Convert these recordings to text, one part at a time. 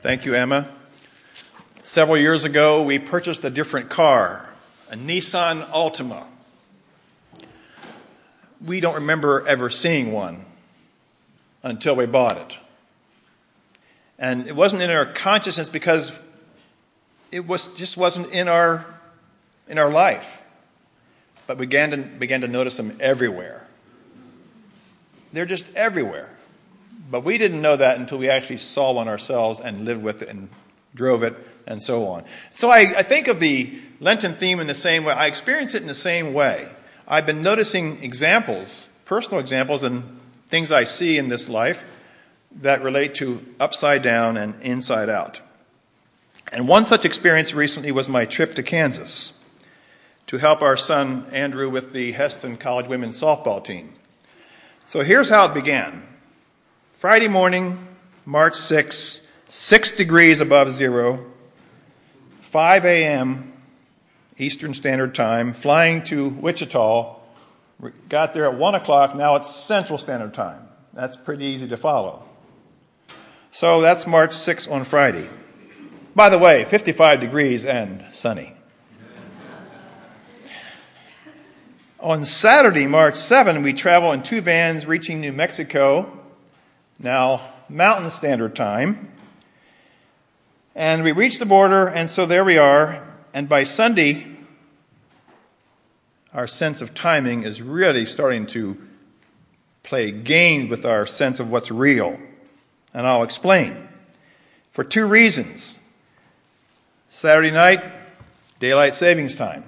Thank you, Emma. Several years ago, we purchased a different car, a Nissan Altima. We don't remember ever seeing one until we bought it. And it wasn't in our consciousness because it was, just wasn't in our, in our life. But began to, began to notice them everywhere. They're just everywhere. But we didn't know that until we actually saw one ourselves and lived with it and drove it and so on. So I, I think of the Lenten theme in the same way. I experience it in the same way. I've been noticing examples, personal examples, and things I see in this life that relate to upside down and inside out. And one such experience recently was my trip to Kansas to help our son Andrew with the Hesston College women's softball team. So here's how it began. Friday morning, March 6, 6 degrees above zero, 5 a.m. Eastern Standard Time, flying to Wichita. Got there at 1 o'clock, now it's Central Standard Time. That's pretty easy to follow. So that's March 6 on Friday. By the way, 55 degrees and sunny. On Saturday, March 7, we travel in two vans reaching New Mexico now Mountain Standard Time. And we reach the border, and so there we are. And by Sunday, our sense of timing is really starting to play games with our sense of what's real. And I'll explain. For two reasons. Saturday night, daylight savings time.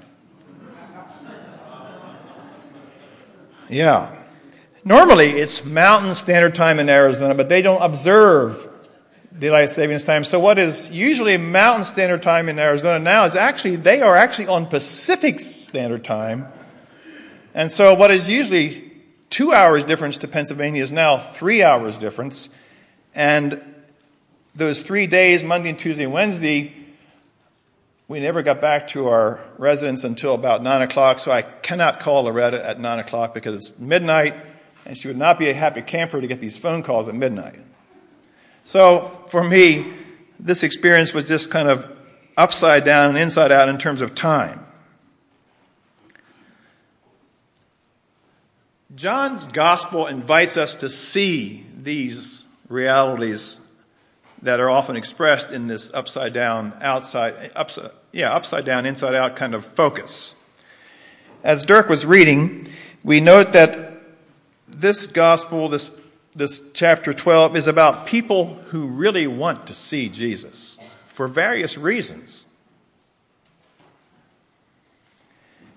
Yeah. Normally, it's Mountain Standard Time in Arizona, but they don't observe daylight savings time. So what is usually Mountain Standard Time in Arizona now is actually, they are actually on Pacific Standard Time. And so what is usually two hours difference to Pennsylvania is now three hours difference. And those three days, Monday, Tuesday, Wednesday, we never got back to our residence until about nine o'clock. So I cannot call Loretta at nine o'clock because it's midnight and she would not be a happy camper to get these phone calls at midnight. So for me, this experience was just kind of upside down and inside out in terms of time. John's gospel invites us to see these realities that are often expressed in this upside down, outside, upside, yeah, upside down, inside out kind of focus. As Dirk was reading, we note that this gospel, this, this chapter 12, is about people who really want to see Jesus for various reasons.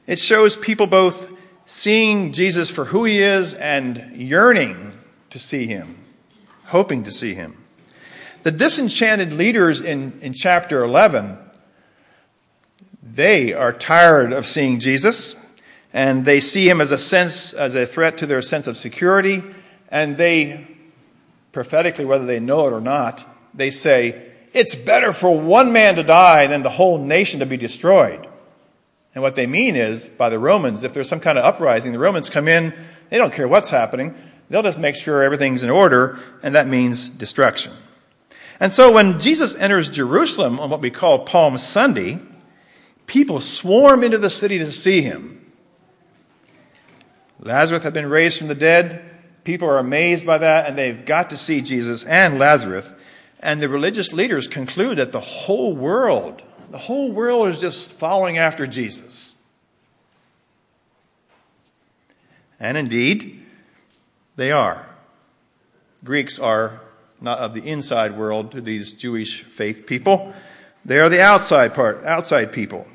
It shows people both seeing Jesus for who he is and yearning to see him, hoping to see him. The disenchanted leaders in, in chapter 11, they are tired of seeing Jesus and they see him as a sense, as a threat to their sense of security, and they, prophetically, whether they know it or not, they say, it's better for one man to die than the whole nation to be destroyed. And what they mean is, by the Romans, if there's some kind of uprising, the Romans come in, they don't care what's happening, they'll just make sure everything's in order, and that means destruction. And so when Jesus enters Jerusalem on what we call Palm Sunday, people swarm into the city to see him. Lazarus had been raised from the dead. People are amazed by that, and they've got to see Jesus and Lazarus. And the religious leaders conclude that the whole world, the whole world is just following after Jesus. And indeed, they are. Greeks are not of the inside world to these Jewish faith people. They are the outside part, outside people.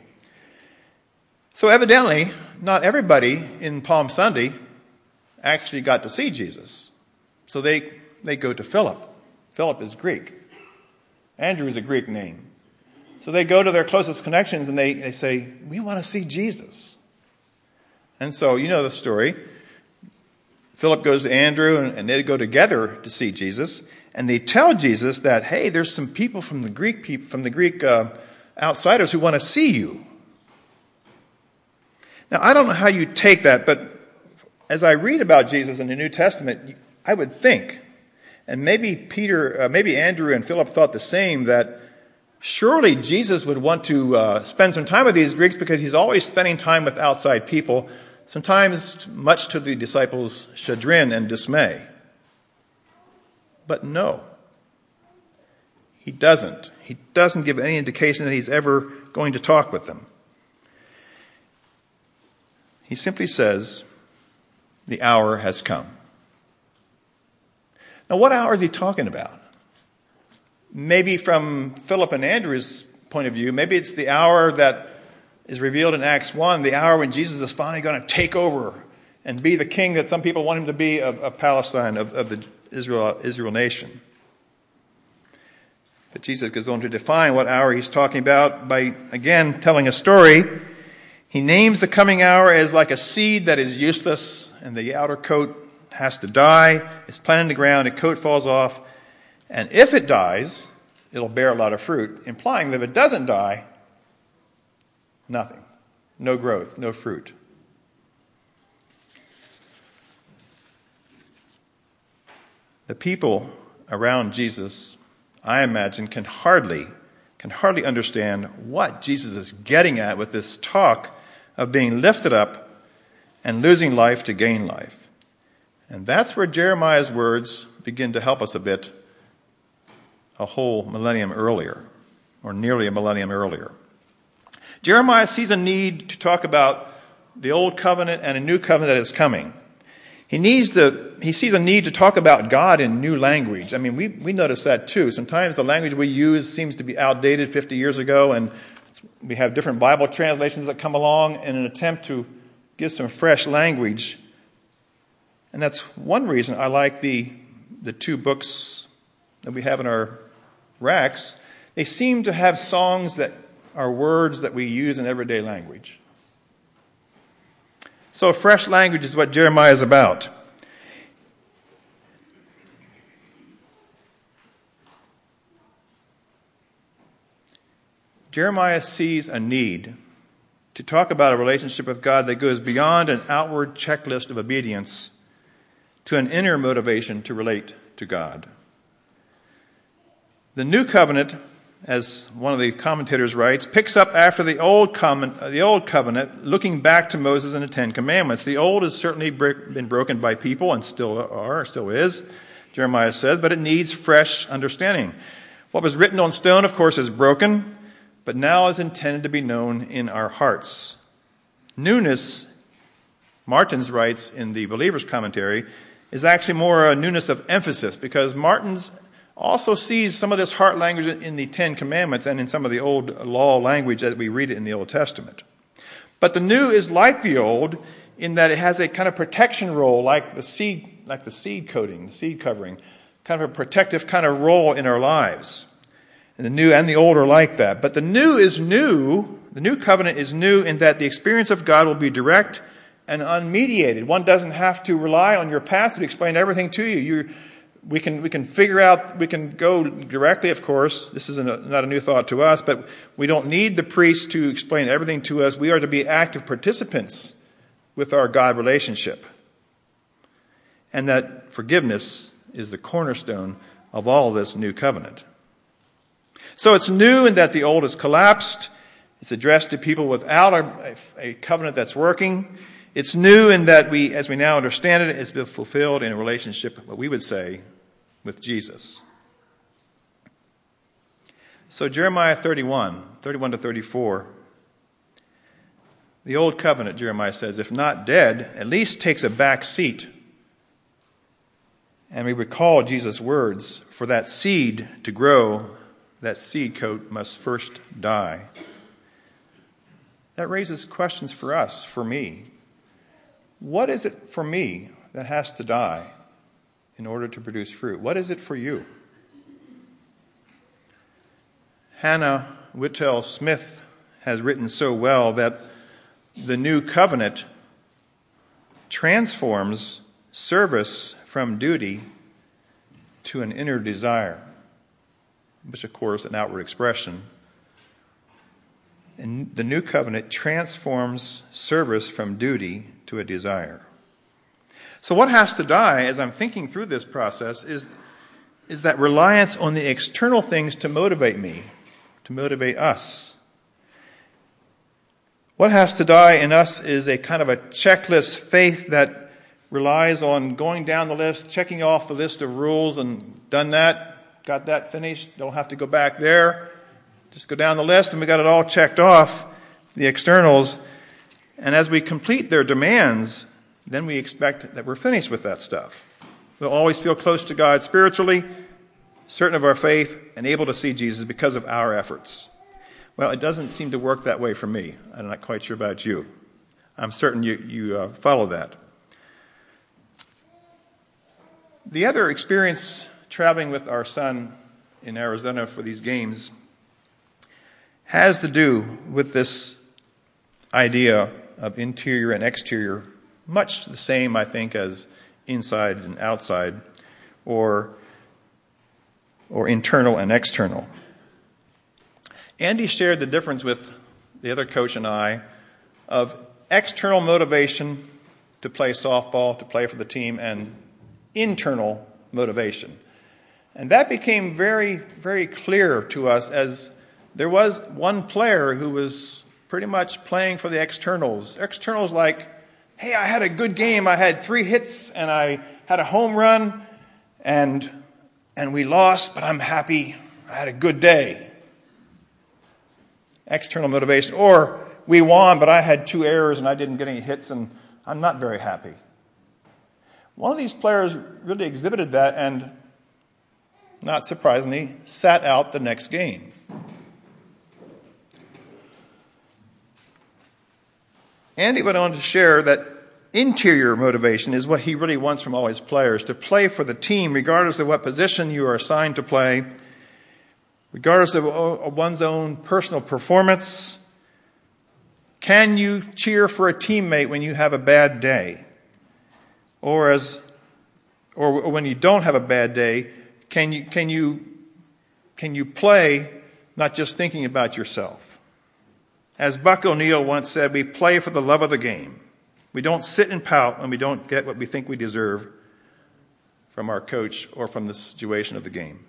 So evidently, not everybody in Palm Sunday actually got to see Jesus. So they, they go to Philip. Philip is Greek. Andrew is a Greek name. So they go to their closest connections and they, they say, We want to see Jesus. And so you know the story. Philip goes to Andrew and, and they go together to see Jesus. And they tell Jesus that, hey, there's some people from the Greek people, from the Greek uh, outsiders who want to see you. Now, I don't know how you take that, but as I read about Jesus in the New Testament, I would think, And maybe Peter, uh, maybe Andrew and Philip thought the same that surely Jesus would want to uh, spend some time with these Greeks because he's always spending time with outside people, sometimes much to the disciples' chagrin and dismay. But no, he doesn't. He doesn't give any indication that he's ever going to talk with them. He simply says, The hour has come. Now, what hour is he talking about? Maybe from Philip and Andrew's point of view, maybe it's the hour that is revealed in Acts 1, the hour when Jesus is finally going to take over and be the king that some people want him to be of, of Palestine, of, of the Israel, Israel nation. But Jesus goes on to define what hour he's talking about by, again, telling a story. He names the coming hour as like a seed that is useless, and the outer coat has to die. It's planted in the ground, the coat falls off, and if it dies, it'll bear a lot of fruit, implying that if it doesn't die, nothing. No growth, no fruit. The people around Jesus I imagine, can hardly, can hardly understand what Jesus is getting at with this talk of being lifted up and losing life to gain life. And that's where Jeremiah's words begin to help us a bit a whole millennium earlier, or nearly a millennium earlier. Jeremiah sees a need to talk about the old covenant and a new covenant that is coming. He needs to, he sees a need to talk about God in new language. I mean, we, we notice that too. Sometimes the language we use seems to be outdated 50 years ago, and we have different Bible translations that come along in an attempt to give some fresh language. And that's one reason I like the, the two books that we have in our racks. They seem to have songs that are words that we use in everyday language. So, fresh language is what Jeremiah is about. Jeremiah sees a need to talk about a relationship with God that goes beyond an outward checklist of obedience to an inner motivation to relate to God. The new covenant as one of the commentators writes, picks up after the old, covenant, the old covenant, looking back to Moses and the Ten Commandments. The old has certainly been broken by people and still are, still is, Jeremiah says, but it needs fresh understanding. What was written on stone, of course, is broken, but now is intended to be known in our hearts. Newness, Martens writes in the Believer's Commentary, is actually more a newness of emphasis because Martens also sees some of this heart language in the Ten Commandments and in some of the old law language as we read it in the Old Testament. But the new is like the old in that it has a kind of protection role, like the seed, like the seed coating, the seed covering, kind of a protective kind of role in our lives. And the new and the old are like that. But the new is new. The new covenant is new in that the experience of God will be direct and unmediated. One doesn't have to rely on your pastor to explain everything to you. you we can, we can figure out, we can go directly, of course. This is not a new thought to us, but we don't need the priest to explain everything to us. We are to be active participants with our God relationship. And that forgiveness is the cornerstone of all this new covenant. So it's new in that the old has collapsed. It's addressed to people without a, a covenant that's working. It's new in that we, as we now understand it, it's been fulfilled in a relationship, what we would say, with Jesus. So, Jeremiah 31, 31 to 34. The old covenant, Jeremiah says, if not dead, at least takes a back seat. And we recall Jesus' words for that seed to grow, that seed coat must first die. That raises questions for us, for me. What is it for me that has to die in order to produce fruit? What is it for you? Hannah Whitall Smith has written so well that the new covenant transforms service from duty to an inner desire, which, of course, an outward expression. And the new covenant transforms service from duty to a desire. So, what has to die as I'm thinking through this process is is that reliance on the external things to motivate me, to motivate us. What has to die in us is a kind of a checklist faith that relies on going down the list, checking off the list of rules, and done that, got that finished, don't have to go back there. Just go down the list, and we got it all checked off, the externals. And as we complete their demands, then we expect that we're finished with that stuff. We'll always feel close to God spiritually, certain of our faith, and able to see Jesus because of our efforts. Well, it doesn't seem to work that way for me. I'm not quite sure about you. I'm certain you, you uh, follow that. The other experience traveling with our son in Arizona for these games has to do with this idea of interior and exterior, much the same, I think, as inside and outside, or, or internal and external. Andy shared the difference with the other coach and I of external motivation to play softball, to play for the team, and internal motivation. And that became very, very clear to us as there was one player who was pretty much playing for the externals. Externals like, hey, I had a good game. I had three hits and I had a home run and, and we lost, but I'm happy. I had a good day. External motivation. Or we won, but I had two errors and I didn't get any hits and I'm not very happy. One of these players really exhibited that and, not surprisingly, sat out the next game. Andy went on to share that interior motivation is what he really wants from all his players to play for the team, regardless of what position you are assigned to play, regardless of uh, one's own personal performance. Can you cheer for a teammate when you have a bad day? Or as or when you don't have a bad day, can you can you can you play not just thinking about yourself? As Buck O'Neil once said, we play for the love of the game. We don't sit and pout when we don't get what we think we deserve from our coach or from the situation of the game.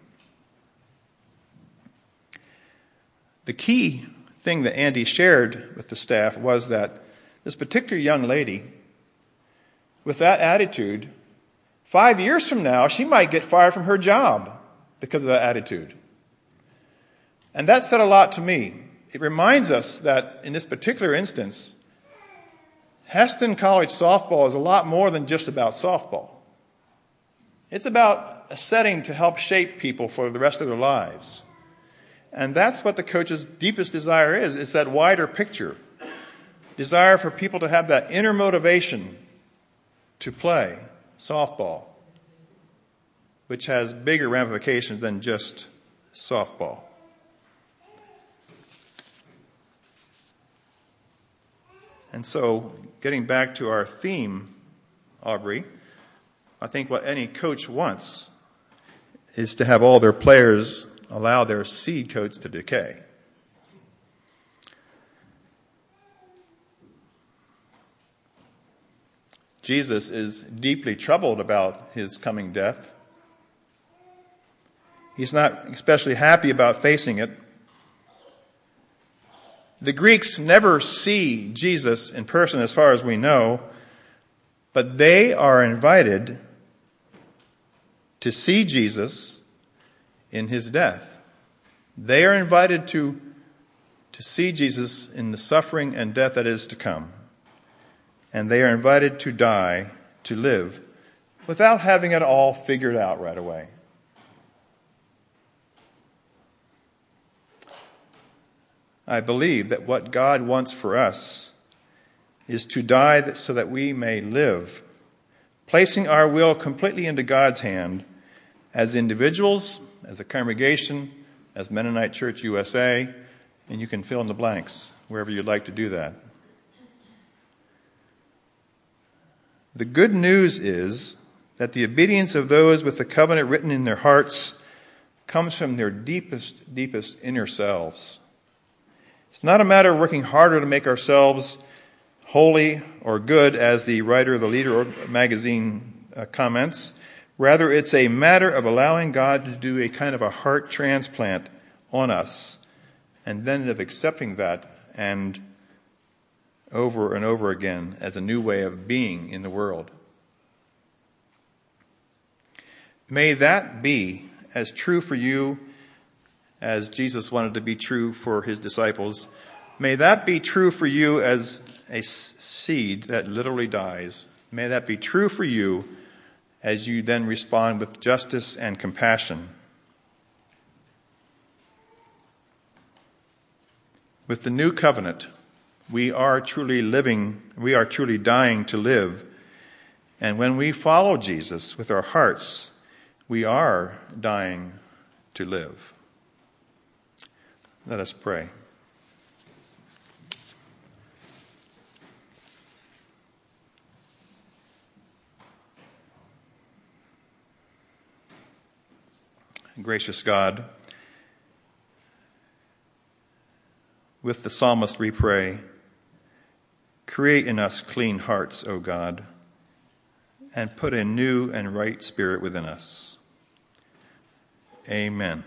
The key thing that Andy shared with the staff was that this particular young lady, with that attitude, five years from now, she might get fired from her job because of that attitude. And that said a lot to me it reminds us that in this particular instance, Hesston College softball is a lot more than just about softball. It's about a setting to help shape people for the rest of their lives. And that's what the coach's deepest desire is, is that wider picture. Desire for people to have that inner motivation to play softball, which has bigger ramifications than just softball. And so, getting back to our theme, Aubrey, I think what any coach wants is to have all their players allow their seed coats to decay. Jesus is deeply troubled about his coming death. He's not especially happy about facing it. The Greeks never see Jesus in person as far as we know, but they are invited to see Jesus in his death. They are invited to, to see Jesus in the suffering and death that is to come. And they are invited to die, to live, without having it all figured out right away. I believe that what God wants for us is to die so that we may live, placing our will completely into God's hand as individuals, as a congregation, as Mennonite Church USA, and you can fill in the blanks wherever you'd like to do that. The good news is that the obedience of those with the covenant written in their hearts comes from their deepest, deepest inner selves. It's not a matter of working harder to make ourselves holy or good, as the writer of the Leader magazine uh, comments. Rather, it's a matter of allowing God to do a kind of a heart transplant on us, and then of accepting that and over and over again as a new way of being in the world. May that be as true for you as Jesus wanted to be true for his disciples. May that be true for you as a seed that literally dies. May that be true for you as you then respond with justice and compassion. With the new covenant, we are truly living, we are truly dying to live. And when we follow Jesus with our hearts, we are dying to live. Let us pray. Gracious God, with the psalmist we pray, create in us clean hearts, O God, and put a new and right spirit within us. Amen.